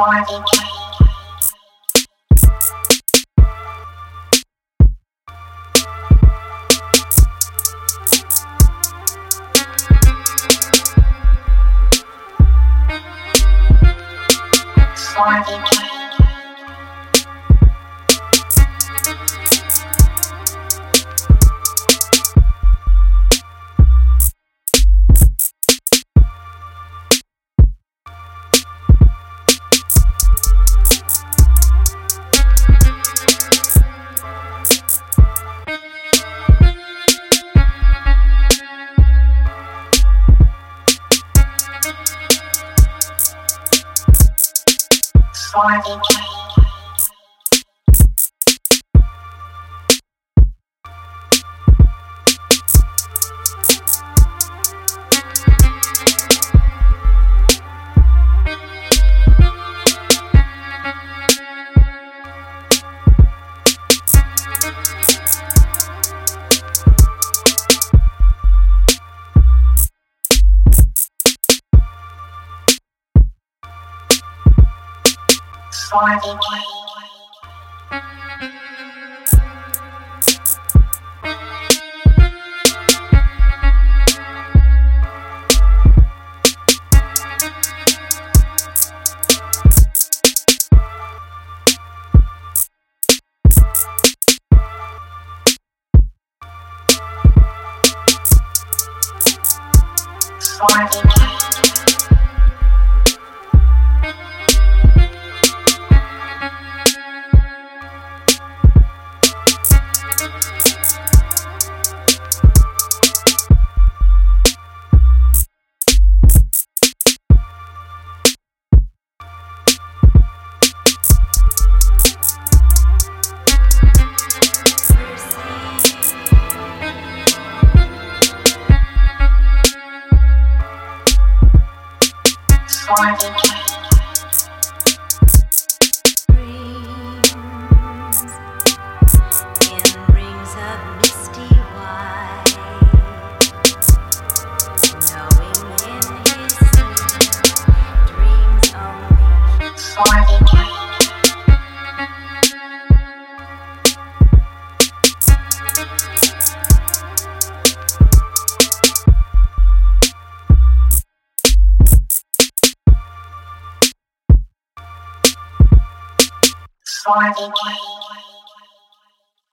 for the king. For the king. For For the The 4DK.